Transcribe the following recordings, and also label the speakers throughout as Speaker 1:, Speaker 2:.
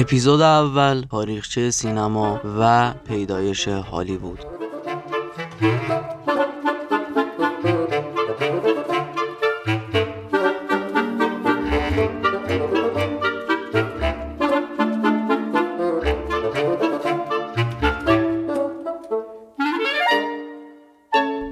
Speaker 1: اپیزود اول تاریخچه سینما و پیدایش هالیوود.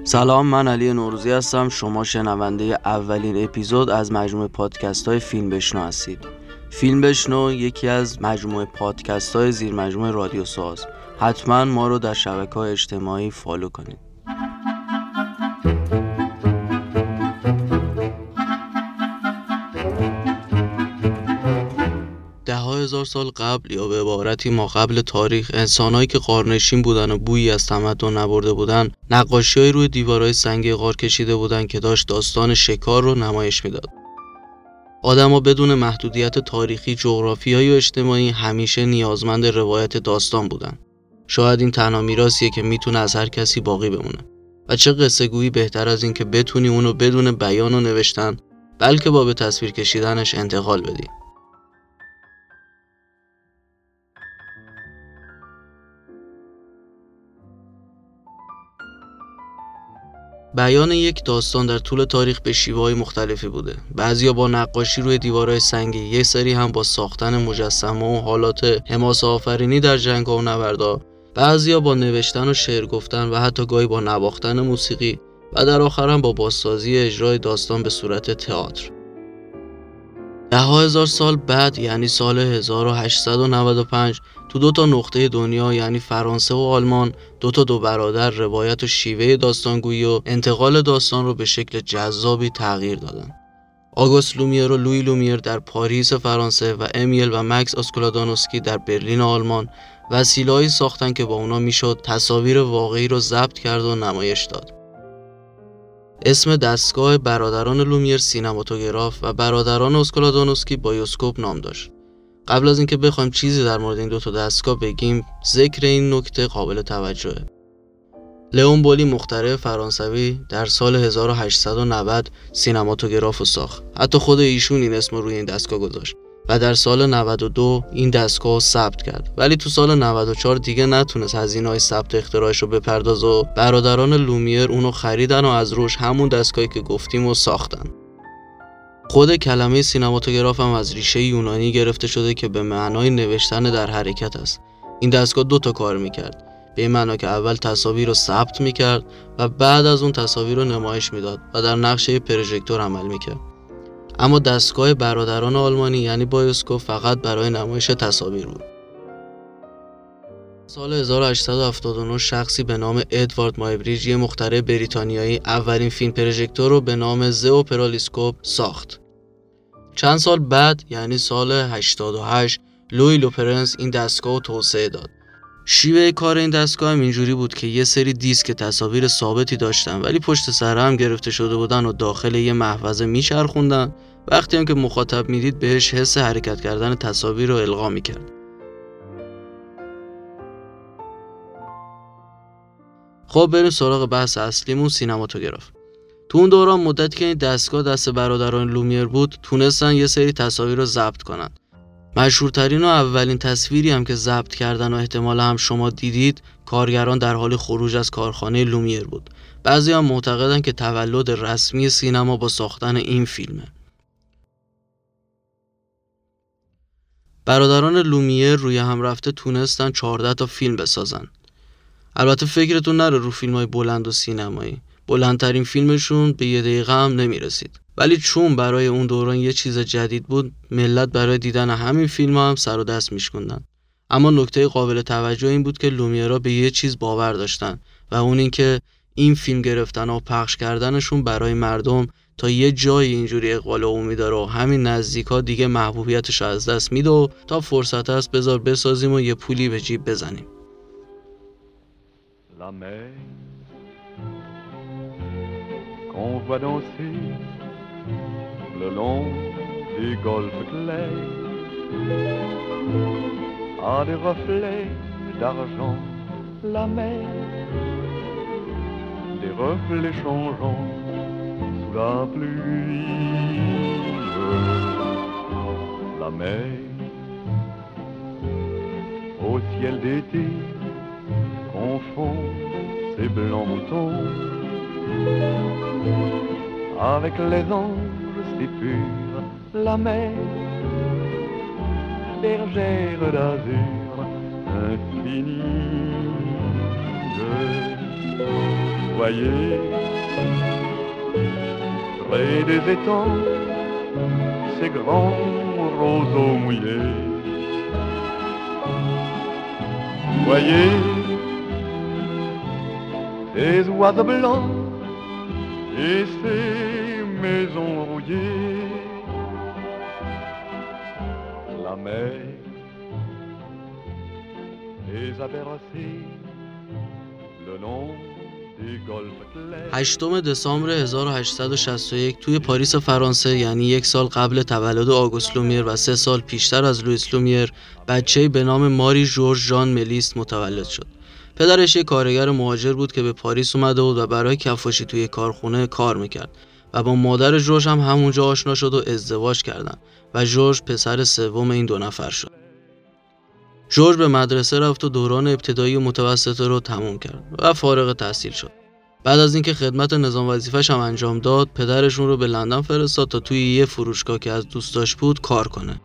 Speaker 1: سلام من علی نوروزی هستم. شما شنونده اولین اپیزود از مجموعه پادکست های فیلم بشنو هستید. فیلم بشنو یکی از مجموعه پادکست های زیر مجموعه رادیو ساز. حتما ما رو در شبکه های اجتماعی فالو کنید. هزار سال قبل یا به عبارتی ما قبل تاریخ انسانهایی که قارنشین بودن و بویی از تمدن نبرده بودن نقاشی روی دیوارهای سنگی غار کشیده بودن که داشت داستان شکار رو نمایش می‌داد. آدما بدون محدودیت تاریخی، جغرافیایی و اجتماعی همیشه نیازمند روایت داستان بودن. شاید این تنها میراثیه که می‌تونه از هر کسی باقی بمونه. و چه قصه گویی بهتر از این که بتونی اونو بدون بیان و نوشتن بلکه با به تصویر کشیدنش انتقال بدی. بیان یک داستان در طول تاریخ به شیوه های مختلفی بوده. بعضیا با نقاشی روی دیوارهای سنگی یک سری هم با ساختن مجسمه و حالات حماسه آفرینی در جنگ و نبردا بعضیا با نوشتن و شعر گفتن و حتی گاهی با نواختن موسیقی و در آخر هم با بازسازی اجرای داستان به صورت تئاتر. ده هزار سال بعد یعنی سال 1895 تو دو تا نقطه دنیا یعنی فرانسه و آلمان دو تا دو برادر روایت و شیوه داستانگویی و انتقال داستان رو به شکل جذابی تغییر دادن. آگوست لومیر و لوی لومیر در پاریس فرانسه و امیل و مکس اسکلادانوسکی در برلین آلمان وسیله‌هایی ساختن که با اونا می‌شد تصاویر واقعی رو ضبط کرد و نمایش داد. اسم دستگاه برادران لومیر سینماتوگراف و برادران اسکلادانوسکی بایوسکوپ نام داشت. قبل از اینکه بخوایم چیزی در مورد این دو تا دستگاه بگیم ذکر این نکته قابل توجهه. لئون بولی مخترع فرانسوی در سال 1890 سینماتوگراف ساخت. حتی خود ایشون این اسم روی این دستگاه گذاشت و در سال 92 این دستگاه رو ثبت کرد. ولی تو سال 94 دیگه نتونست هزینه های ثبت اختراعش رو بپردازه و برادران لومیر اونو خریدن و از روش همون دستگاهی که گفتیم و ساختن. خود کلمه سینماتوگراف هم از ریشه یونانی گرفته شده که به معنای نوشتن در حرکت است. این دستگاه دو تا کار می‌کرد. به این معنا که اول تصاویر رو ثبت می‌کرد و بعد از اون تصاویر رو نمایش می‌داد و در نقش پروژکتور عمل می‌کرد. اما دستگاه برادران آلمانی یعنی بایوسکوپ فقط برای نمایش تصاویر بود. سال 1879 شخصی به نام ادوارد مایبریج یه مخترع بریتانیایی اولین فیلم پروژکتور رو به نام زوپراکسیسکوپ ساخت. چند سال بعد یعنی سال 88 لوی لوپرنس این دستگاه رو توسعه داد. شیوه کار این دستگاه هم اینجوری بود که یه سری دیسک تصاویر ثابتی داشتن ولی پشت سر هم گرفته شده بودن و داخل یه محفظه میچرخوندن وقتی هم که مخاطب می‌دید بهش حس حرکت کردن تصاویر رو القا می‌کرد. خب بریم سراغ بحث اصلیمون سینماتوگراف تو اون دوران مدتی که این دستگاه دست برادران لومیر بود تونستن یه سری تصاویر رو ضبط کنن. مشهورترین و اولین تصویری هم که ضبط کردن و احتمالا هم شما دیدید کارگران در حال خروج از کارخانه لومیر بود. بعضی هم معتقدن که تولد رسمی سینما با ساختن این فیلمه. برادران لومیر روی هم رفته تونستن 14 تا فیلم بسازن. البته فکرتون نره رو فیلم های بلند و سینمایی. بلندترین فیلمشون به یه دقیقه هم نمی‌رسید. ولی چون برای اون دوران یه چیز جدید بود ملت برای دیدن همین فیلم هم سر و دست میشکندن اما نکته قابل توجه این بود که لومیرا به یه چیز باور داشتن و اون اینکه این فیلم گرفتن و پخش کردنشون برای مردم تا یه جایی اینجوری اقبال عمومی داره و همین نزدیک دیگه محبوبیتش از دست میده و تا فرصت هست بذار بسازیم و یه پولی به جیب بزنیم. La mer qu'on voit danser le long des golfes clairs. A des reflets d'argent la mer. Des reflets changeants sous la pluie. La mer.
Speaker 2: Au ciel d'été confond ses blancs moutons avec les anges si purs, la mer, bergère d'azur infinie. Je voyais près des étangs ces grands roseaux mouillés. Voyez des oiseaux blancs et ces maisons rouillées. La mer les a bercées le long.
Speaker 1: 8 دسامبر 1861 توی پاریس فرانسه یعنی یک سال قبل تولد آگوست لومیر و سه سال پیشتر از لوئیس لومیر بچه‌ای به نام ماری جورج ژان ملیس متولد شد. پدرش یک کارگر مهاجر بود که به پاریس اومده بود و برای کفاشی توی کارخونه کار می‌کرد و با مادر جورج هم همونجا آشنا شد و ازدواج کردن و جورج پسر سوم این دو نفر شد. جورج به مدرسه رفت و دوران ابتدایی و متوسطه رو تموم کرد و فارغ تحصیل شد. بعد از اینکه خدمت نظام وظیفش هم انجام داد، پدرشون رو به لندن فرستاد تا توی یه فروشگاه که از دوستاش بود کار کنه.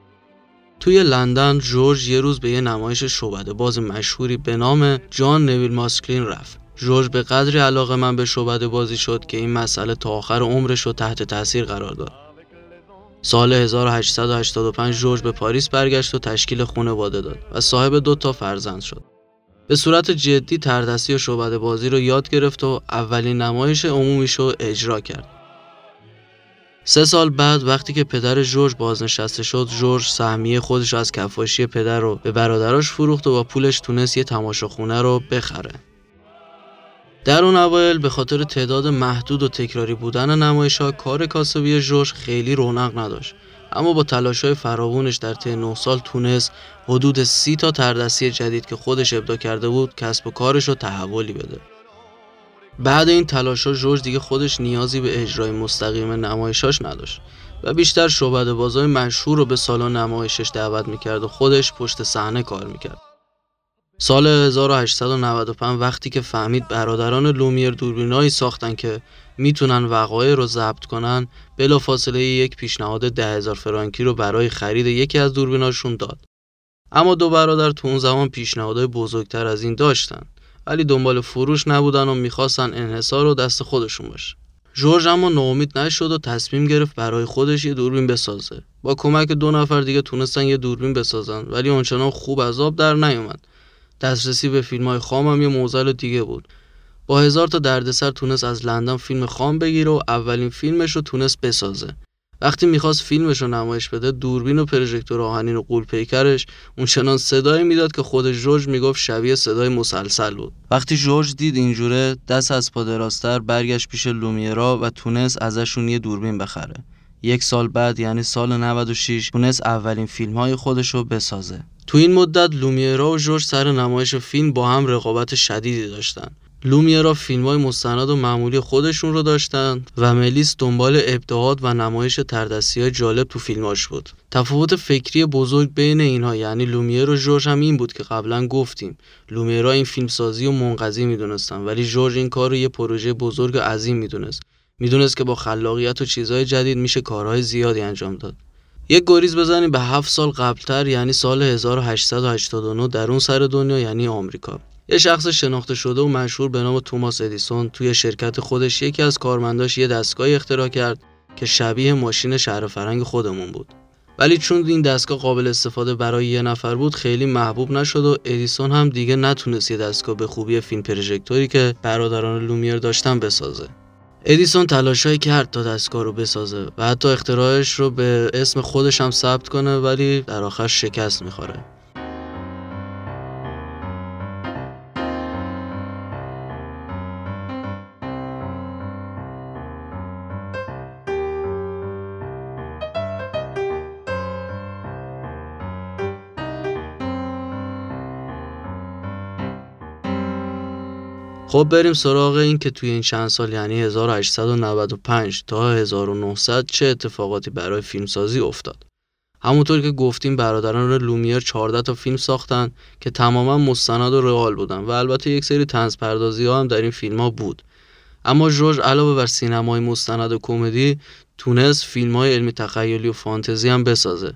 Speaker 1: توی لندن جورج یه روز به یه نمایش شعبده باز مشهوری به نام جان نویل ماسکلین رفت. جورج به قدری علاقه من به شعبده بازی شد که این مسئله تا آخر عمرش رو تحت تاثیر قرار داد. سال 1885 جورج به پاریس برگشت و تشکیل خانواده داد و صاحب دو تا فرزند شد. به صورت جدی تردستی و شعبده بازی رو یاد گرفت و اولین نمایش عمومیش رو اجرا کرد. سه سال بعد وقتی که پدر جورج بازنشسته شد جورج سهمیه خودش از کفاشی پدر رو به برادراش فروخت و با پولش تونست یه تماشاخونه رو بخره. در اون اوایل به خاطر تعداد محدود و تکراری بودن نمایش ها کار کاسبی جورج خیلی رونق نداشت. اما با تلاش های فراوونش در طی 9 سال تونست حدود سی تا تردستی جدید که خودش ابدا کرده بود کسب و کارش رو تحولی بده. بعد این تلاشا جورج دیگه خودش نیازی به اجرای مستقیم نمایشاش نداشت و بیشتر شعبده بازای مشهور رو به سالن نمایشش دعوت می‌کرد و خودش پشت صحنه کار می‌کرد. سال 1895 وقتی که فهمید برادران لومیر دوربینایی ساختن که می‌تونن وقایع رو ضبط کنن بلافاصله یک پیشنهاد ده هزار فرانکی رو برای خرید یکی از دوربیناشون داد. اما دو برادر تو اون زمان پیشنهادهای بزرگتر از این داشتن. ولی دنبال فروش نبودن و می‌خواستن انحصار و دست خودشون باشه. جورج اما ناامید نشد و تصمیم گرفت برای خودش یه دوربین بسازه. با کمک دو نفر دیگه تونستن یه دوربین بسازن ولی آنچنان خوب از آب در نیومد. دسترسی به فیلم های خام هم یه موزل دیگه بود. با هزار تا دردسر تونست از لندن فیلم خام بگیره و اولین فیلمش رو تونست بسازه. وقتی می‌خواست فیلمش رو نمایش بده دوربین و پروژکتور آهنین و اون چنان صدایی می‌داد که خود جورج می‌گفت شبیه صدای مسلسل بود. وقتی جورج دید اینجوره دست از پادراستر برگشت پیش لومیرا و تونست ازشون یه دوربین بخره. یک سال بعد یعنی سال 96 تونست اولین فیلم های خودش رو بسازه. تو این مدت لومیرا و جورج سر نمایش فیلم با هم رقابت شدیدی داشتن. لومیرا فیلم های مستند و معمولی خودشون رو داشتن و ملیس دنبال ابداعات و نمایش تردستی های جالب تو فیلماش بود. تفاوت فکری بزرگ بین اینها یعنی لومیر و جورج هم این بود که قبلا گفتیم لومیرا این فیلمسازی و منقضی می‌دونستن ولی جورج این کار رو یه پروژه بزرگ و عظیم می‌دونست. می‌دونست که با خلاقیت و چیزهای جدید میشه کارهای زیادی انجام داد. یک گریز بزنیم به هفت سال قبلتر یعنی سال 1889 در اون سر دنیا یعنی آمریکا. یه شخص شناخته شده و مشهور به نام توماس ادیسون توی شرکت خودش یکی از کارمنداش یه دستگاه اختراع کرد که شبیه ماشین شهر فرنگ خودمون بود. ولی چون این دستگاه قابل استفاده برای یه نفر بود خیلی محبوب نشد و ادیسون هم دیگه نتونست یه دستگاه به خوبی فیلم پروژکتوری که برادران لومیر داشتن بسازه. ادیسون تلاشایی کرد تا دستگاه رو بسازه و حتی اختراعش رو به اسم خودش هم ثبت کنه ولی در آخر شکست می‌خوره. خب بریم سراغ این که توی این چند سال یعنی 1895 تا 1900 چه اتفاقاتی برای فیلمسازی افتاد. همونطور که گفتیم برادران لومیر 14 تا فیلم ساختن که تماما مستند و رئال بودن و البته یک سری تنز پردازی ها هم در این فیلم ها بود اما جورج علاوه بر سینمای مستند و کمدی تونست فیلم های علمی تخیلی و فانتزی هم بسازه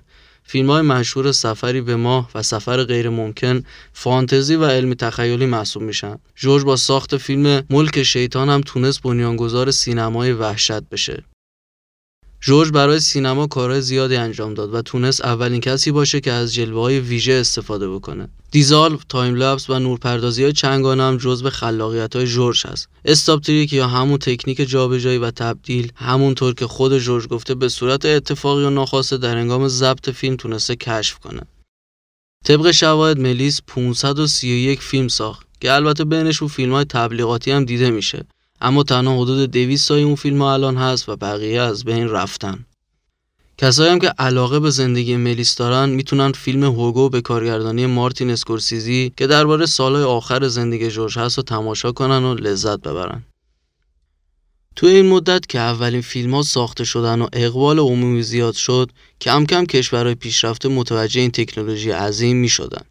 Speaker 1: فیلم های مشهور سفری به ماه و سفر غیر ممکن فانتزی و علمی تخیلی محسوب میشن. جورج با ساخت فیلم ملک شیطان هم تونست بنیانگذار سینمای وحشت بشه. جورج برای سینما کارهای زیادی انجام داد و تونست اولین کسی باشه که از جلوه های ویژه استفاده بکنه. dissolve، time lapse و نورپردازی های چندگانه هم جزو خلاقیت های جورج هست. stop trick یا همون تکنیک جابجایی و تبدیل همونطور که خود جورج گفته به صورت اتفاقی و ناخواسته در هنگام ضبط فیلم تونسته کشف کنه. طبق شواهد ملیس 531 فیلم ساخت که البته بینشون فیلم های تبلیغاتی هم دیده میشه اما تنها حدود 200 تای اون فیلم ها الان هست و بقیه از بین رفتن کسایی هم که علاقه به زندگی ملیس دارن می‌تونن فیلم هوگو به کارگردانی مارتین اسکورسیزی که درباره سالهای آخر زندگی جورج هست رو تماشا کنن و لذت ببرن توی این مدت که اولین فیلم ها ساخته شدن و اقبال عمومی زیاد شد کم کم کشورهای پیشرفته متوجه این تکنولوژی عظیم می شدن.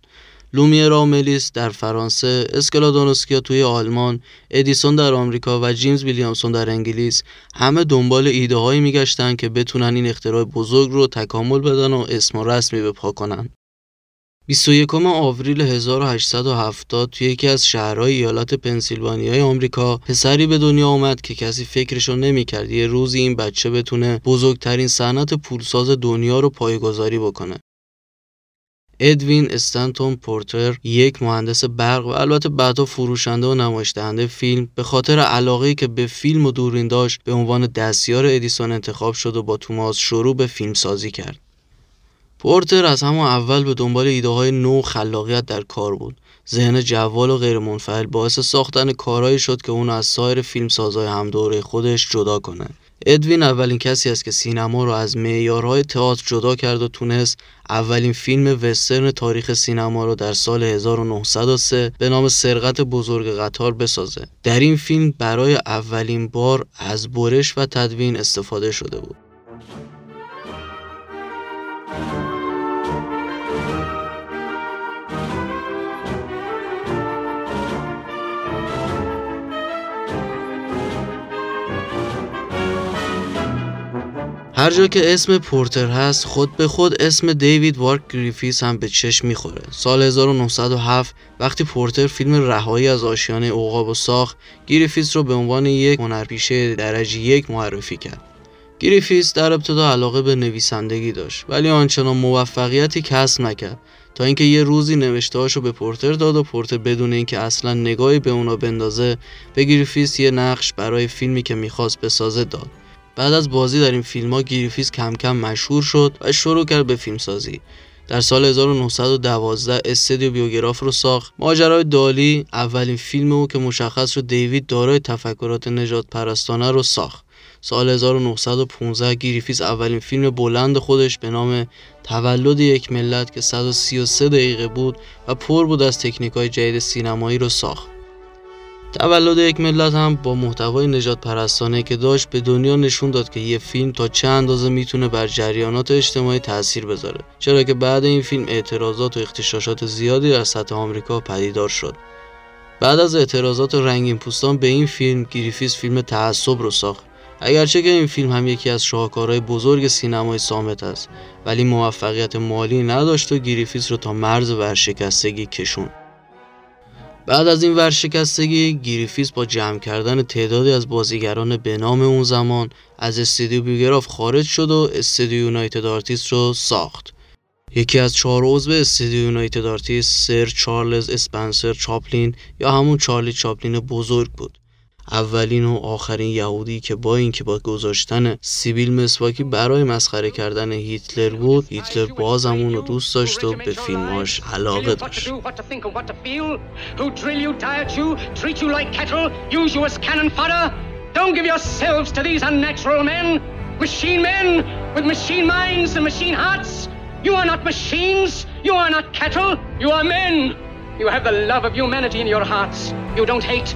Speaker 1: لومیر ملیس در فرانسه، اسکلادانوسکیا توی آلمان، ادیسون در آمریکا و جیمز ویلیامسون در انگلیس همه دنبال ایده هایی میگشتن که بتونن این اختراع بزرگ رو تکامل بدن و اسم و رسمی به پا کنن. 21 آوریل 1870 توی یکی از شهرهای ایالت پنسیلوانیای آمریکا پسری به دنیا آمد که کسی فکرشو نمی‌کرد یه روزی این بچه بتونه بزرگترین صنعت پولساز دنیا رو پایه‌گذاری بکنه. ادوین استنتون پورتر یک مهندس برق و البته بعدا فروشنده و نمایش دهنده فیلم به خاطر علاقه که به فیلم و دورین داشت به عنوان دستیار ادیسون انتخاب شد و با توماس شروع به فیلم سازی کرد. پورتر از همون اول به دنبال ایده های نو خلاقیت در کار بود. ذهن جوال و غیر منفعل باعث ساختن کارهایی شد که اون از سایر فیلم سازهای هم دوره خودش جدا کنه. ادوین اولین کسی است که سینما رو از معیارهای تئاتر جدا کرد و تونست اولین فیلم وسترن تاریخ سینما رو در سال 1903 به نام سرقت بزرگ قطار بسازه. در این فیلم برای اولین بار از برش و تدوین استفاده شده بود. هر جا که اسم پورتر هست خود به خود اسم دیوید وارک گریفیس هم به چشم می‌خوره. سال 1907 وقتی پورتر فیلم رهایی از آشیانه عقاب و ساخت گریفیس رو به عنوان یک هنرپیشه درجه یک معرفی کرد. گریفیس در ابتدا علاقه به نویسندگی داشت ولی آنچنان موفقیتی کسب نکرد. تا اینکه یه روزی نوشته‌هاشو به پورتر داد و پورتر بدون اینکه اصلا نگاهی به اونا بندازه به گریفیس یه نقش برای فیلمی که می‌خواست بسازه داد. بعد از بازی در این فیلم ها گریفیس کم کم مشهور شد و شروع کرد به فیلم سازی در سال 1912 استدیو بیوگراف رو ساخت. ماجرای دالی اولین فیلم او که مشخص شد دیوید دارای تفکرات نژادپرستانه رو ساخت. سال 1915 گریفیس اولین فیلم بلند خودش به نام تولد یک ملت که 133 دقیقه بود و پر بود از تکنیک های جدید سینمایی رو ساخت. تولد یک ملت هم با محتوای نژادپرستانه که داشت به دنیا نشون داد که یه فیلم تا چه اندازه می‌تونه بر جریانات اجتماعی تاثیر بذاره. چرا که بعد این فیلم اعتراضات و اغتشاشات زیادی در سطح آمریکا پدیدار شد. بعد از اعتراضات رنگین پوستان به این فیلم گریفیس فیلم تعصب رو ساخت. اگرچه که این فیلم هم یکی از شاهکارهای بزرگ سینمای صامت است ولی موفقیت مالی نداشت و گریفیس رو تا مرز ورشکستگی کشون بعد از این ورشکستگی گریفیس با جمع کردن تعدادی از بازیگران به نام اون زمان از استودیو بیوگراف خارج شد و استودیو یونایتد آرتیست رو ساخت. یکی از چهار عضو استودیو یونایتد آرتیست سر چارلز اسپنسر چاپلین یا همون چارلی چاپلین بزرگ بود. اولین و آخرین یهودی که با اینکه با گذاشتن سیبیل مسواکی برای مسخره کردن هیتلر بود هیتلر بازم اون رو دوست داشت و به فیلماش علاقه داشت. You have the love of humanity in your hearts. You don't hate,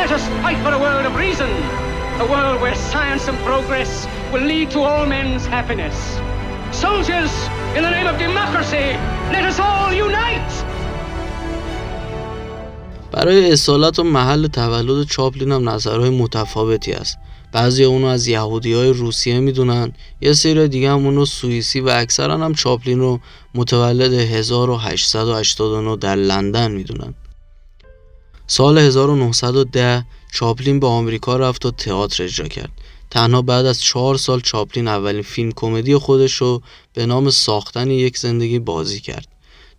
Speaker 3: Let us fight for a world of reason, a world where science and progress will lead to all men's happiness. Soldiers, in the name of democracy, let us all unite!
Speaker 1: برای اصالت و محل تولد چاپلین هم نظرهای متفاوتی است بعضی اونو از یهودی های روسیه می‌دونن یه سری دیگه هم اونو سوئیسی و اکثرا هم چاپلین رو متولد 1889 در لندن می‌دونن سال 1910 چاپلین به آمریکا رفت و تئاتر اجرا کرد. تنها بعد از چهار سال چاپلین اولین فیلم کمدی خودش رو به نام ساختن یک زندگی بازی کرد.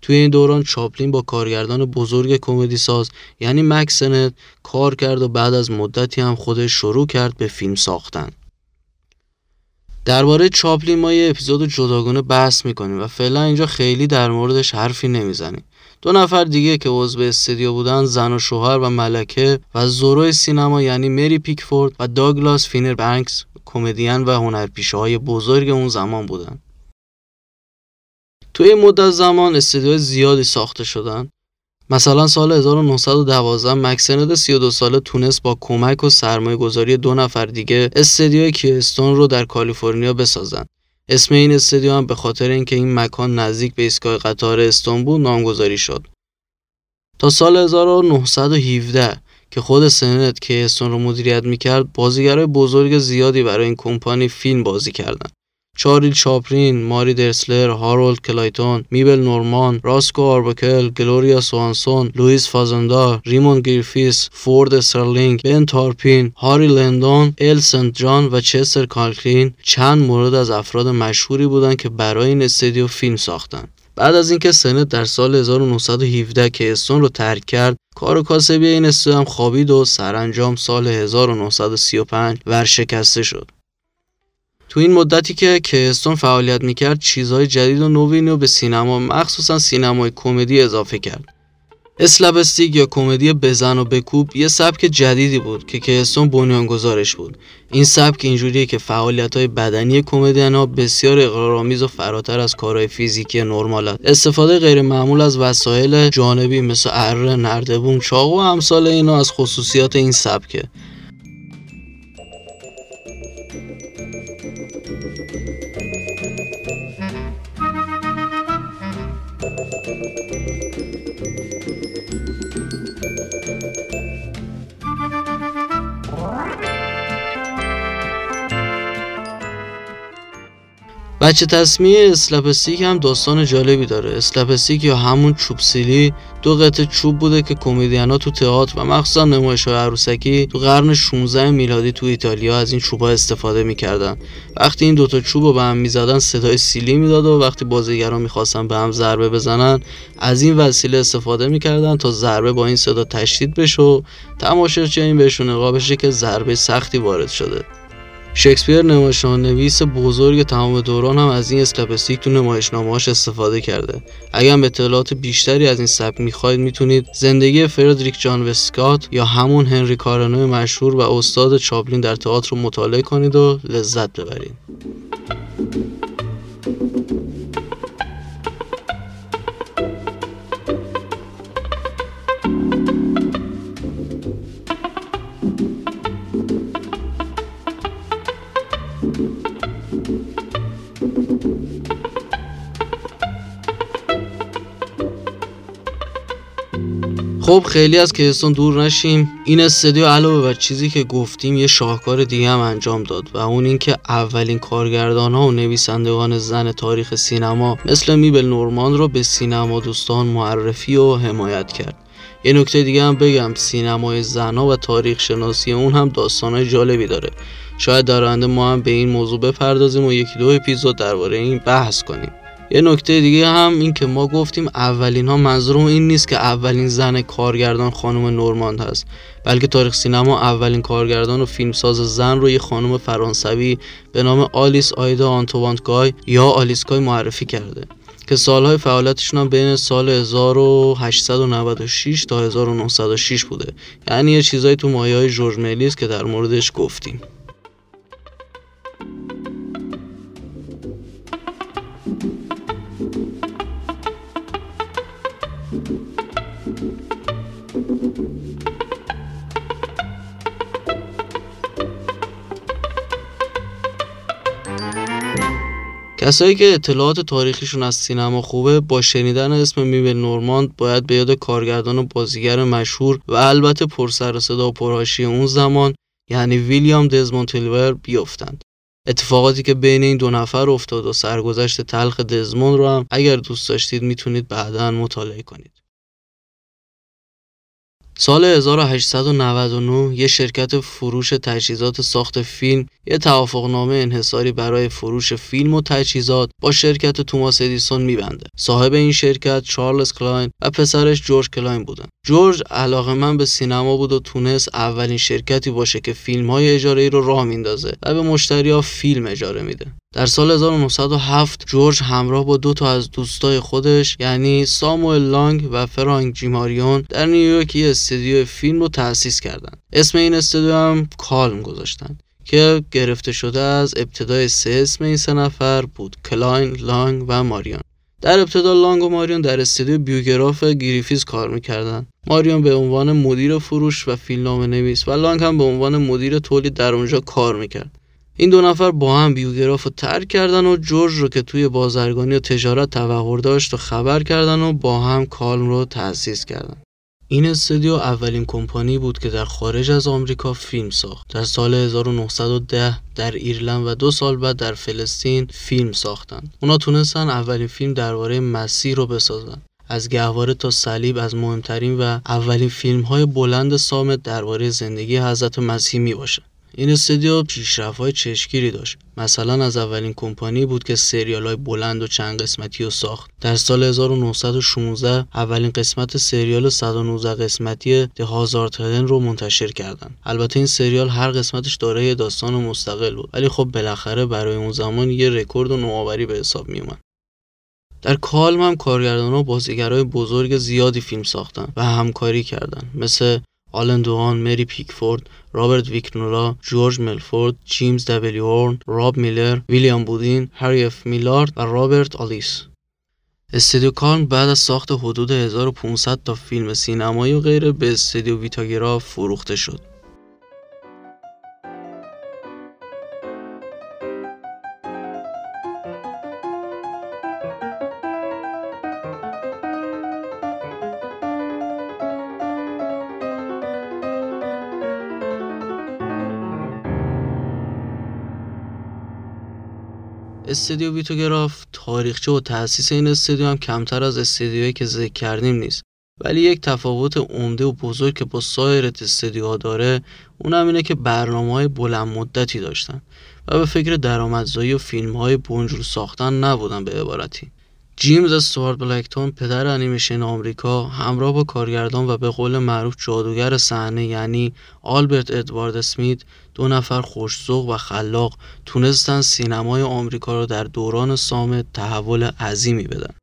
Speaker 1: توی این دوران چاپلین با کارگردان بزرگ کمدی ساز یعنی مک سنت کار کرد و بعد از مدتی هم خودش شروع کرد به فیلم ساختن. درباره چاپلین ما یه اپیزود جداگانه بحث می‌کنیم و فعلا اینجا خیلی در موردش حرفی نمی‌زنیم. دو نفر دیگه که عضو استودیو بودن زن و شوهر و ملکه و زورو سینما یعنی مری پیکفورد و داگلاس فیربنکس کمدین و هنرپیشه های بزرگ اون زمان بودن. توی این مدت زمان استودیوهای زیادی ساخته شدن. مثلا سال 1912 مکسند 32 ساله تونست با کمک و سرمایه گذاری دو نفر دیگه استودیوی کیستون رو در کالیفرنیا بسازن اسم این استودیو هم به خاطر اینکه این مکان نزدیک به ایستگاه قطار استانبول نامگذاری شد. تا سال 1917 که خود سنت که استون رو مدیریت می‌کرد بازیگرای بزرگ زیادی برای این کمپانی فیلم بازی کردند. چارلی چاپلین، ماری درسلر، هارولد کلایتون، میبل نورمان، راسکو آربکل، گلوریا سوانسون، لوئیس فازندا، ریمون گریفیس، فورد استرلینگ، بن تارپین، هاری لندون، ال سنت جان و چستر کانکلین چند مورد از افراد مشهوری بودند که برای این استودیو فیلم ساختند. بعد از اینکه سنت در سال 1917 کیستون رو ترک کرد کار کاسبی این استودیو هم خوابید و سرانجام سال 1935 ورشکسته شد تو این مدتی که کستون فعالیت می‌کرد چیزهای جدید و نوینی رو به سینما مخصوصا سینمای کمدی اضافه کرد. اسلبستیک یا کمدی بزن و بکوب یه سبک جدیدی بود که کهستون بنیانگذارش بود. این سبک اینجوریه که فعالیت های بدنی کمدین ها بسیار اقرارآمیز و فراتر از کارهای فیزیکی نرمال استفاده غیر معمول از وسایل جانبی مثل اره، نردبون، چاقو و امثال اینا از خصوصیات این سبکه. بچه تصمیه اسلپستیک هم داستان جالبی داره. اسلپستیک یا همون چوب سیلی دو قطعه چوب بوده که کمدین ها تو تئاتر و مخصوصا نمایش های عروسکی تو قرن 16 میلادی تو ایتالیا از این چوب ها استفاده می‌کردن. وقتی این دوتا چوب رو به هم می‌زدن صدای سیلی می‌داد و وقتی بازیگران می‌خواستن به هم ضربه بزنن از این وسیله استفاده می‌کردن تا ضربه با این صدا تشدید بشه و تماشاچی این بهشون نقاب بشه که ضربه سختی وارد شده. شکسپیر نویس بزرگ تمام دوران هم از این اسلپستیک تو نمایشنامه‌هاش استفاده کرده. اگر اطلاعات بیشتری از این سبک می‌خواید می‌تونید زندگی فردریک جان وسکات یا همون هنری کارنو مشهور و استاد چاپلین در تئاتر رو مطالعه کنید و لذت ببرید. خب خیلی از کیستون دور نشیم. این استودیو علاوه بر چیزی که گفتیم یه شاهکار دیگه هم انجام داد و اون اینکه اولین کارگردان ها و نویسندگان زن تاریخ سینما مثل میبل نورمان رو به سینما دوستان معرفی و حمایت کرد. یه نکته دیگه هم بگم سینمای زنا و تاریخ شناسی اون هم داستانهای جالبی داره. شاید در آینده ما هم به این موضوع بپردازیم و یکی دو اپیزود درباره این بحث کنیم. یه نکته دیگه هم این که ما گفتیم اولین ها منظورم این نیست که اولین زن کارگردان خانم نورماند هست بلکه تاریخ سینما اولین کارگردان و فیلمساز زن رو یه خانم فرانسوی به نام آلیس آیدا آنتوانت گای یا آلیس گای معرفی کرده که سالهای فعالیتشون هم بین سال 1896 تا 1906 بوده. یعنی یه چیزایی تو مایه های جورج ملیس که در موردش گفتیم. کسایی که اطلاعات تاریخیشون از سینما خوبه با شنیدن اسم میبل نورماند باید به یاد کارگردان و بازیگر مشهور و البته پرسر صدا و پرحاشیه اون زمان یعنی ویلیام دزموند تیلور بیفتند اتفاقاتی که بین این دو نفر افتاد و سرگذشت تلخ دزموند رو هم اگر دوست داشتید می‌تونید بعدا مطالعه کنید. سال 1899 یه شرکت فروش تجهیزات ساخت فیلم یه توافقنامه انحصاری برای فروش فیلم و تجهیزات با شرکت توماس ادیسون میبنده. صاحب این شرکت چارلز کلاین و پسرش جورج کلاین بودن. جورج علاقه‌مند به سینما بود و تونست اولین شرکتی باشه که فیلم های اجاره ای رو راه میندازه و به مشتری ها فیلم اجاره میده. در سال 1907 جورج همراه با دو تا از دوستای خودش یعنی ساموئل لانگ و فرانک جی ماریون در نیویورک یه استودیو فیلم رو تأسیس کردند. اسم این استودیو هم کالم گذاشتن که گرفته شده از ابتدای سه اسم این سه نفر بود کلاین، لانگ و ماریون. در ابتدا لانگ و ماریون در استودیو بیوگراف گریفیس کار می‌کردن. ماریون به عنوان مدیر فروش و فیلمنامه نویس و لانگ هم به عنوان مدیر تولید در اونجا کار می‌کرد. این دو نفر با هم بیوگراف رو ترک کردن و جورج رو که توی بازرگانی و تجارت توهر داشت و خبر کردن و با هم کالم رو تأسیس کردن. این استودیو اولین کمپانی بود که در خارج از آمریکا فیلم ساخت. در سال 1910 در ایرلند و دو سال بعد در فلسطین فیلم ساختند. اونا تونستن اولین فیلم درباره مسیح رو بسازن. از گهواره تا صلیب از مهمترین و اولین فیلم های بلند سامت درباره زندگی حضرت مسیح می باشه. این استودیو های چشمگیری داشت. مثلا از اولین کمپانی بود که سریال های بلند و چند قسمتی رو ساخت. در سال 1916 اولین قسمت سریال 119 قسمتی ده هازار تدن رو منتشر کردن. البته این سریال هر قسمتش دارای داستان و مستقل بود. ولی خب بالاخره برای اون زمان یه رکورد و نوآوری به حساب می اومد در کالم هم کارگردان و بازیگرای بزرگ زیادی فیلم ساختن و همکاری کردند مثل آلن دوان، مری پیکفورد، رابرت ویگنولا، جورج ملفورد، جیمز دبلیو هورن، راب میلر، ویلیام بودین، هری اف میلارد و رابرت آلیس. استودیو کالم بعد از ساخت حدود 1500 تا فیلم سینمایی و غیره به استودیو ویتاگراف فروخته شد. استودیو ویتوگراف تاریخچه و تأسیس این استودیو هم کمتر از استودیوهایی که ذکر کردیم نیست. ولی یک تفاوت عمده و بزرگ که با سایر استودیوها داره اونم اینه که برنامه های بلند مدتی داشتن و به فکر درآمدزایی و فیلم های بنجور ساختن نبودن به عبارتی. جیمز استوارت بلکتون پدر انیمیشن آمریکا همراه با کارگردان و به قول معروف جادوگر صحنه یعنی آلبرت ادوارد اسمیت دو نفر خوشزوق و خلاق تونستن سینمای آمریکا را در دوران سامت تحول عظیمی بدن.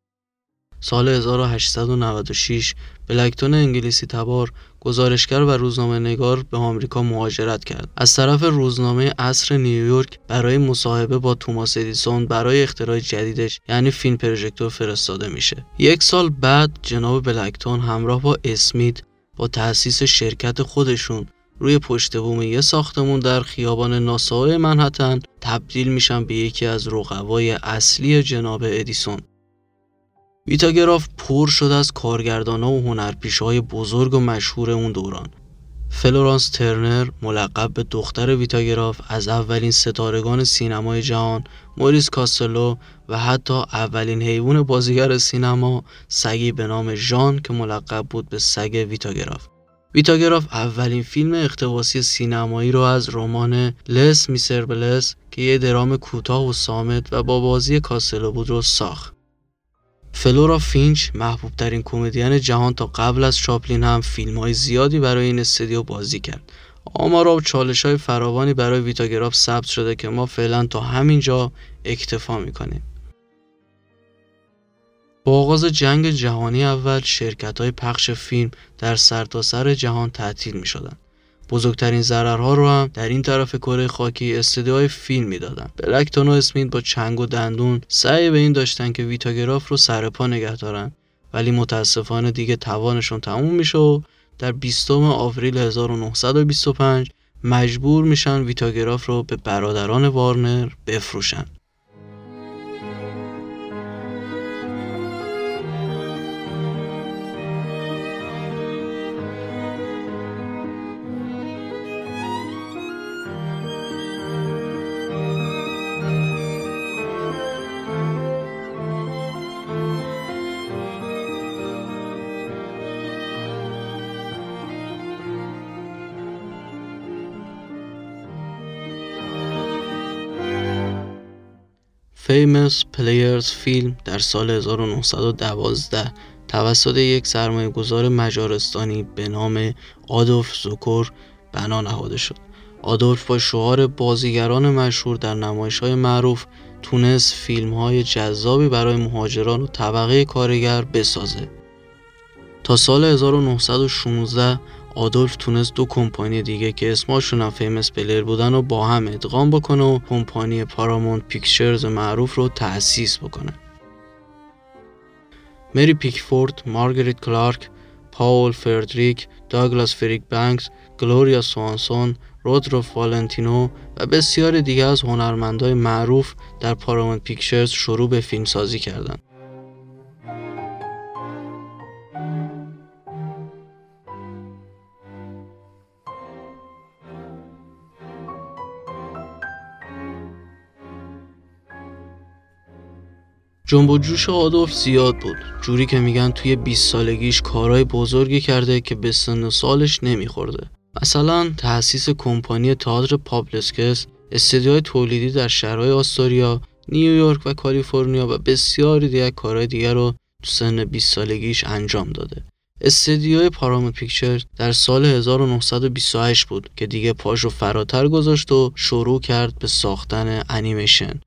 Speaker 1: سال 1896 بلکتون انگلیسی تبار گزارشگر و روزنامه نگار به آمریکا مهاجرت کرد. از طرف روزنامه اصر نیویورک برای مصاحبه با توماس ادیسون برای اختراع جدیدش یعنی فیلم پروژکتور فرستاده میشه. یک سال بعد جناب بلکتون همراه با اسمیت با تأسیس شرکت خودشون روی پشت بوم یه ساختمون در خیابان ناسائو منهتن تبدیل میشن به یکی از رقبای اصلی جناب ادیسون ویتاگراف پر شده از کارگردان و هنرپیشه های بزرگ و مشهور اون دوران. فلورانس ترنر ملقب به دختر ویتاگراف از اولین ستارگان سینمای جهان موریس کاستلو و حتی اولین حیوان بازیگر سینما سگی به نام ژان که ملقب بود به سگ ویتاگراف ویتاگراف اولین فیلم اقتباسی سینمایی رو از رمان لس میزرابلس که یه درام کوتاه و صامت و با بازی کاستلو بود رو ساخت. فلورا فینچ محبوب ترین کمدین جهان تا قبل از چاپلین هم فیلم های زیادی برای این استودیو بازی کرد آمار و چالش های فراوانی برای ویتاگراف ثبت شده که ما فعلا تا همینجا اکتفا می‌کنیم با آغاز جنگ جهانی اول شرکت های پخش فیلم در سرتاسر سر جهان تعطیل می شدن. بزرگترین ضررها رو هم در این طرف کره خاکی استدیوهای فیلم می‌دادن. بلکتون و اسمیت با چنگ و دندون سعی به این داشتن که ویتاگراف رو سر پا نگه دارن. ولی متاسفانه دیگه توانشون تموم میشه و در 20 آوریل 1925 مجبور میشن ویتاگراف رو به برادران وارنر بفروشن. Famous Players فیلم در سال 1912 توسط یک سرمایه گذار مجارستانی به نام آدولف زوکور بنا نهاده شد. آدولف با شعار بازیگران مشهور در نمایش های معروف تونست فیلم های جذابی برای مهاجران و طبقه کارگر بسازه. تا سال 1916 آدولف تونست دو کمپانی دیگه که اسمشون هم Famous Player بودن و با هم ادغام بکنه و کمپانی پارامونت پیکچرز معروف رو تأسیس بکنه مری پیکفورد، مارگریت کلارک، پاول فردریک، داگلاس فیربنکس، گلوریا سوانسون، رودولف والنتینو و بسیار دیگه از هنرمندای معروف در پارامونت پیکچرز شروع به فیلمسازی کردند. جنب و جوش آدولف زیاد بود. جوری که میگن توی 20 سالگیش کارهای بزرگی کرده که به سن سالش نمیخورده. مثلا تأسیس کمپانی تئاتر پابلسکس استدیوهای تولیدی در شهرهای آستوریا نیویورک و کالیفرنیا و بسیاری دیگر کارهای دیگر رو تو سن 20 سالگیش انجام داده. استدیوی پارامونت پیکچر در سال 1928 بود که دیگه پاشو فراتر گذاشت و شروع کرد به ساختن انیمیشن.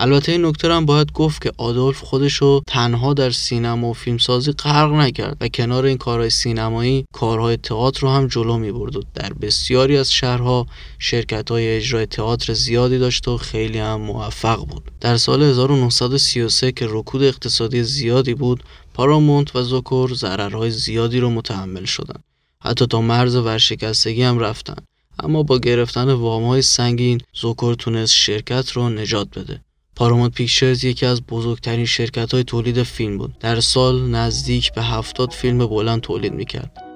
Speaker 1: البته این نکته هم باید گفت که آدولف خودشو تنها در سینما و فیلمسازی غرق نکرد و کنار این کارهای سینمایی کارهای تئاتر رو هم جلو می برد و در بسیاری از شهرها شرکت های اجرای تئاتر زیادی داشت و خیلی هم موفق بود. در سال 1933 که رکود اقتصادی زیادی بود پارامونت و زوکور ضررهای زیادی رو متحمل شدند. حتی تا مرز ورشکستگی هم رفتن اما با گرفتن وامهای سنگین زوکور تونست شرکت رو نجات بده. پارامونت پیکچرز یکی از بزرگترین شرکت های تولید فیلم بود. در سال نزدیک به هفتاد فیلم بلند تولید می‌کرد.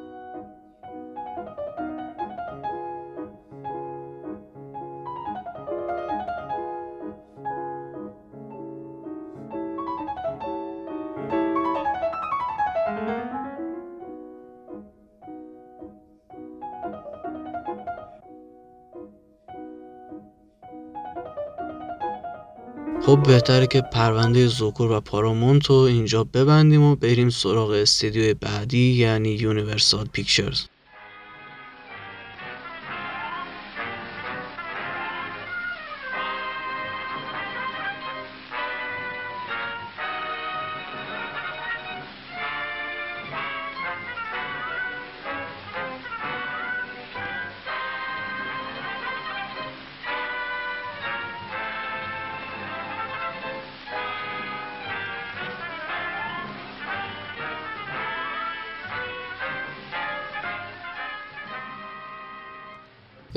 Speaker 1: خب بهتره که پرونده زوکور و پارامونت رو اینجا ببندیم و بریم سراغ استدیو بعدی یعنی یونیورسال پیکچرز.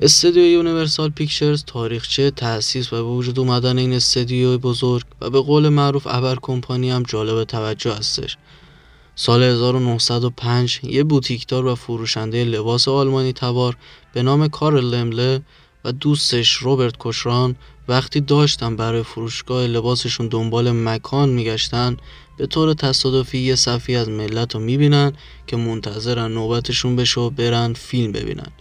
Speaker 1: استدیو یونیورسال پیکچرز تاریخچه تأسیس و به وجود اومدن این استدیو بزرگ و به قول معروف ابر کمپانی هم جالب توجه هستش. سال 1905 یه بوتیکدار و فروشنده لباس آلمانی تبار به نام کارل لمله و دوستش روبرت کوکران وقتی داشتن برای فروشگاه لباسشون دنبال مکان میگشتن به طور تصادفی یه صفی از ملت رو می‌بینن که منتظرن نوبتشون بشه و برن فیلم ببینن.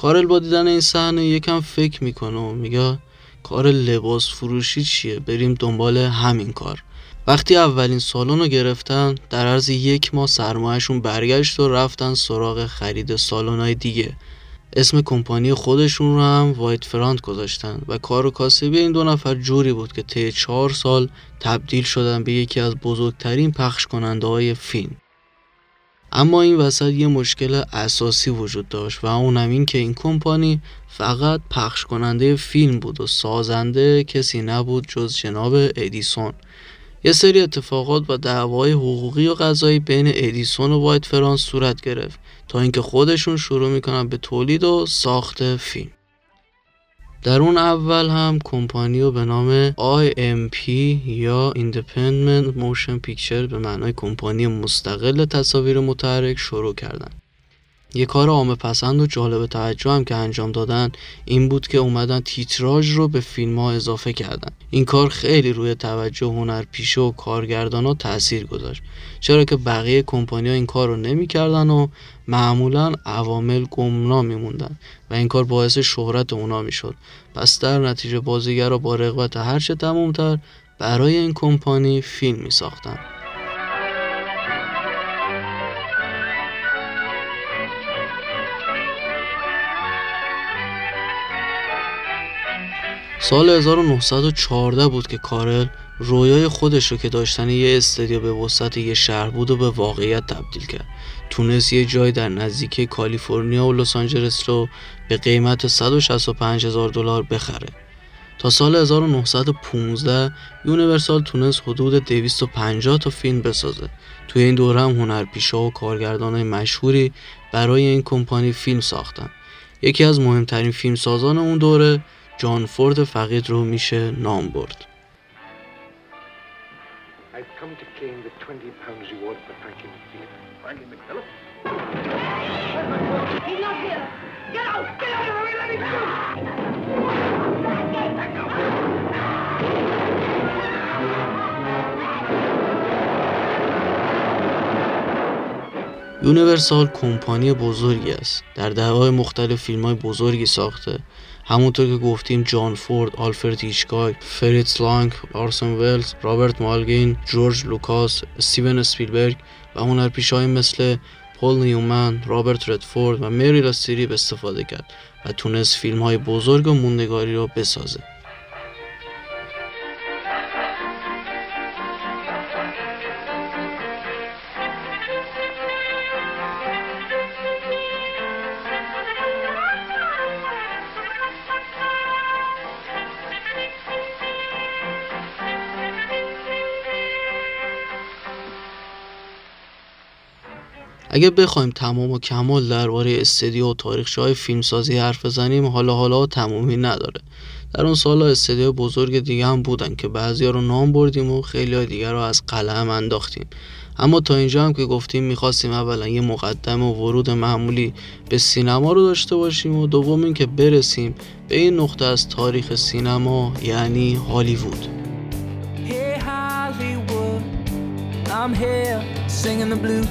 Speaker 1: کارل با دیدن این صحنه یکم فکر می‌کنه و میگه کار لباس فروشی چیه؟ بریم دنبال همین کار. وقتی اولین سالن رو گرفتن در عرض یک ماه سرمایهشون برگشت و رفتن سراغ خرید سالن دیگه. اسم کمپانی خودشون رو هم وایت فرانت گذاشتن و کار و کاسبی این دو نفر جوری بود که طی چهار سال تبدیل شدن به یکی از بزرگترین پخش کننده های فیلم. اما این وسط یه مشکل اساسی وجود داشت و اونم این که این کمپانی فقط پخش کننده فیلم بود و سازنده کسی نبود جز جناب ادیسون. یه سری اتفاقات و دعوای حقوقی و قضایی بین ادیسون و وایت فرانس صورت گرفت تا اینکه خودشون شروع می‌کنن به تولید و ساخت فیلم. در اون اول هم کمپانی رو به نام IMP یا Independent Motion Picture به معنای کمپانی مستقل تصاویر متحرک شروع کردن. یه کار عامه پسند و جالب توجه هم که انجام دادن این بود که اومدن تیتراژ رو به فیلم ها اضافه کردن. این کار خیلی روی توجه هنرپیشه و کارگردان ها تاثیر گذاشت. چرا که بقیه کمپانی ها این کار رو نمی‌کردن و معمولا عوامل گمنام میموندن و این کار باعث شهرت اونا می‌شد. پس در نتیجه بازیگر رو با رغبت هرچه تمومتر برای این کمپانی فیلم می ساختن. سال 1914 بود که کارل رویای خودش رو که داشتن یه استادیو به وسط یه شهر بود و به واقعیت تبدیل کرد. تونست یه جای در نزدیکی کالیفرنیا و لس آنجلس رو به قیمت 165 هزار دلار بخره. تا سال 1915 یونیورسال تونست حدود 250 تا فیلم بسازه. توی این دوره هم هنرپیشه و کارگردان مشهوری برای این کمپانی فیلم ساختن. یکی از مهمترین فیلمسازان اون دوره جان فورد فقید رو میشه نام برد. یونیورسال کمپانی بزرگی است. در دهه‌های مختلف فیلم های بزرگی ساخته. همونطور که گفتیم جان فورد، آلفرد هیچکاک، فریتز لانگ، آرسن ولز، رابرت مولیگان، جورج لوکاس، استیون اسپیلبرگ و هنرپیشه‌هایی مثل پل نیومن، رابرت ردفورد و مریل استریپ استفاده کرد و تونست فیلم های بزرگ و موندگاری رو بسازه. اگه بخوایم تمام و کمال درباره استدیو و تاریخچه های فیلمسازی حرف بزنیم حالا حالا تمومی نداره. در اون سالا استدیو بزرگ دیگه هم بودن که بعضی رو نام بردیم و خیلی های دیگر رو از قلم انداختیم. اما تا اینجا هم که گفتیم می‌خواستیم اولا یه مقدم و ورود معمولی به سینما رو داشته باشیم و دوم اینکه برسیم به این نقطه از تاریخ سینما یعنی هالیوود. I'm here singing the blues.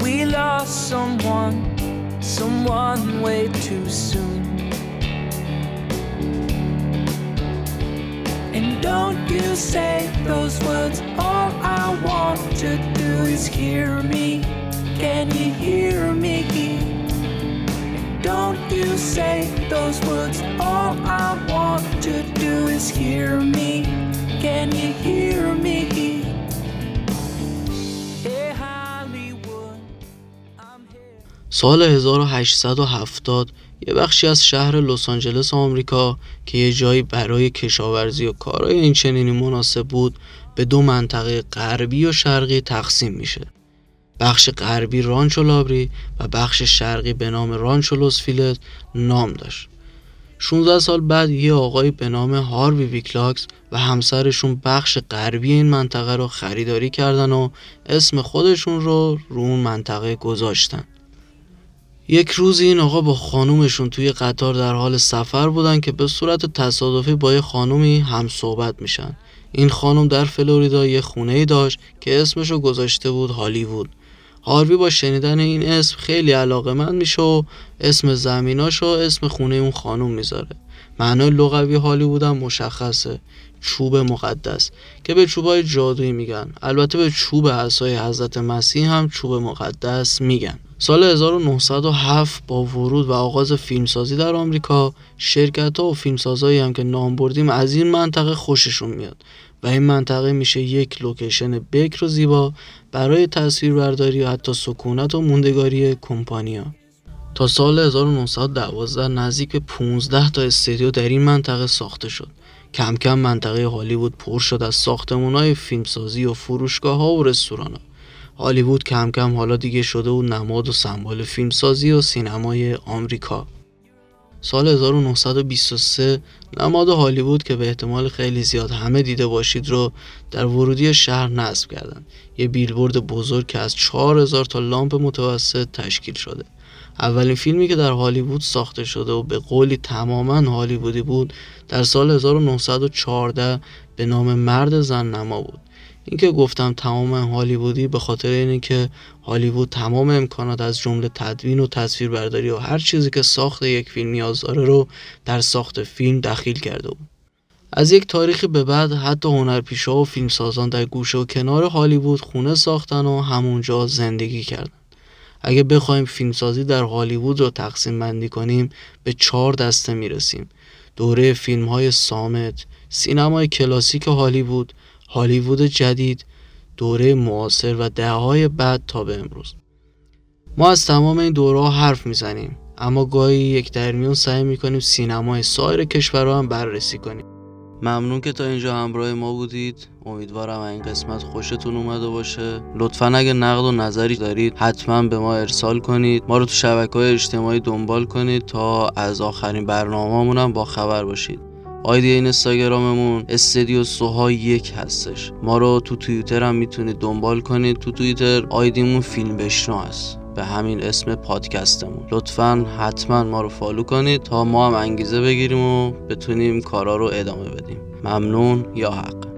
Speaker 1: We lost someone, someone way too soon. And don't you say those words, all I want to do is hear me. Can you hear me? Don't you say those words. All I want to do is hear me. Can you hear me? سال 1870 یه بخشی از شهر لس آنجلس آمریکا که یه جایی برای کشاورزی و کارهای این چنینی مناسب بود به دو منطقه غربی و شرقی تقسیم میشه بخش غربی رانچو لا بره‌آ و بخش شرقی به نام رانچو لوس فلیز نام داشت. 16 سال بعد یه آقایی به نام هاروی ویلکاکس و همسرشون بخش غربی این منطقه رو خریداری کردن و اسم خودشون رو رو اون منطقه گذاشتن. یک روز این آقا با خانومشون توی قطار در حال سفر بودن که به صورت تصادفی با یه خانومی هم صحبت میشن. این خانم در فلوریدا یه خونه ای داشت که اسمشو گذاشته بود هالیوود. هاروی با شنیدن این اسم خیلی علاقه من میشه و اسم زمیناشو اسم خونه اون خانم می‌ذاره. معنای لغوی هالیوود هم مشخصه. چوب مقدس. که به چوبای جادویی میگن. البته به چوب عصای حضرت مسیح هم چوب مقدس میگن. سال 1907 با ورود و آغاز فیلمسازی در آمریکا شرکت ها و فیلمسازایی هم که نام بردیم از این منطقه خوششون میاد. و این منطقه میشه یک لوکیشن بکر و زیبا برای تصویربرداری و حتی سکونت و موندگاری کمپانیا. تا سال 1912 نزدیک 15 تا استودیو در این منطقه ساخته شد. کم کم منطقه هالیوود پر شد از ساختمان های فیلمسازی و فروشگاه ها و رستوران ها. هالیوود کم کم حالا دیگه شده و نماد و سمبل فیلمسازی و سینمای آمریکا. سال 1923 نماد هالیوود که به احتمال خیلی زیاد همه دیده باشید رو در ورودی شهر نصب کردن یه بیلبورد بزرگ که از 4000 تا لامپ متوسط تشکیل شده. اولین فیلمی که در هالیوود ساخته شده و به قولی تماما هالیوودی بود در سال 1914 به نام مرد زن نما بود. اینکه گفتم تمام هالیوودی به خاطر اینه که هالیوود تمام امکانات از جمله تدوین و تصویربرداری و هر چیزی که ساخت یک فیلم نیاز داره رو در ساخت فیلم دخیل کرده بود. از یک تاریخی به بعد حتی هنرپیشه و فیلمسازان در گوشه و کنار هالیوود خونه ساختن و همونجا زندگی کردن. اگه بخوایم فیلمسازی در هالیوود رو تقسیم بندی کنیم به چهار دسته می‌رسیم. دوره فیلم های سامت سینمای کلاسیک هالیوود هالیوود جدید دوره معاصر و دههای بعد تا به امروز. ما از تمام این دوره حرف می‌زنیم اما گاهی یک در میون سعی می‌کنیم سینمای سایر کشورها هم بررسی کنیم. ممنون که تا اینجا همراه ما بودید. امیدوارم این قسمت خوشتون اومده باشه. لطفا اگه نقد و نظری دارید حتما به ما ارسال کنید. ما رو تو شبکه های اجتماعی دنبال کنید تا از آخرین برنامه هم با خبر باشید. آیدی این اینستاگراممون استدیو سوها یک هستش. ما رو تو توییتر هم می‌تونید دنبال کنید. تو توییتر آیدیمون فیلم بشنو هست. به همین اسم پادکستمون. لطفا حتما ما رو فالو کنید تا ما هم انگیزه بگیریم و بتونیم کارا رو ادامه بدیم. ممنون یا حق.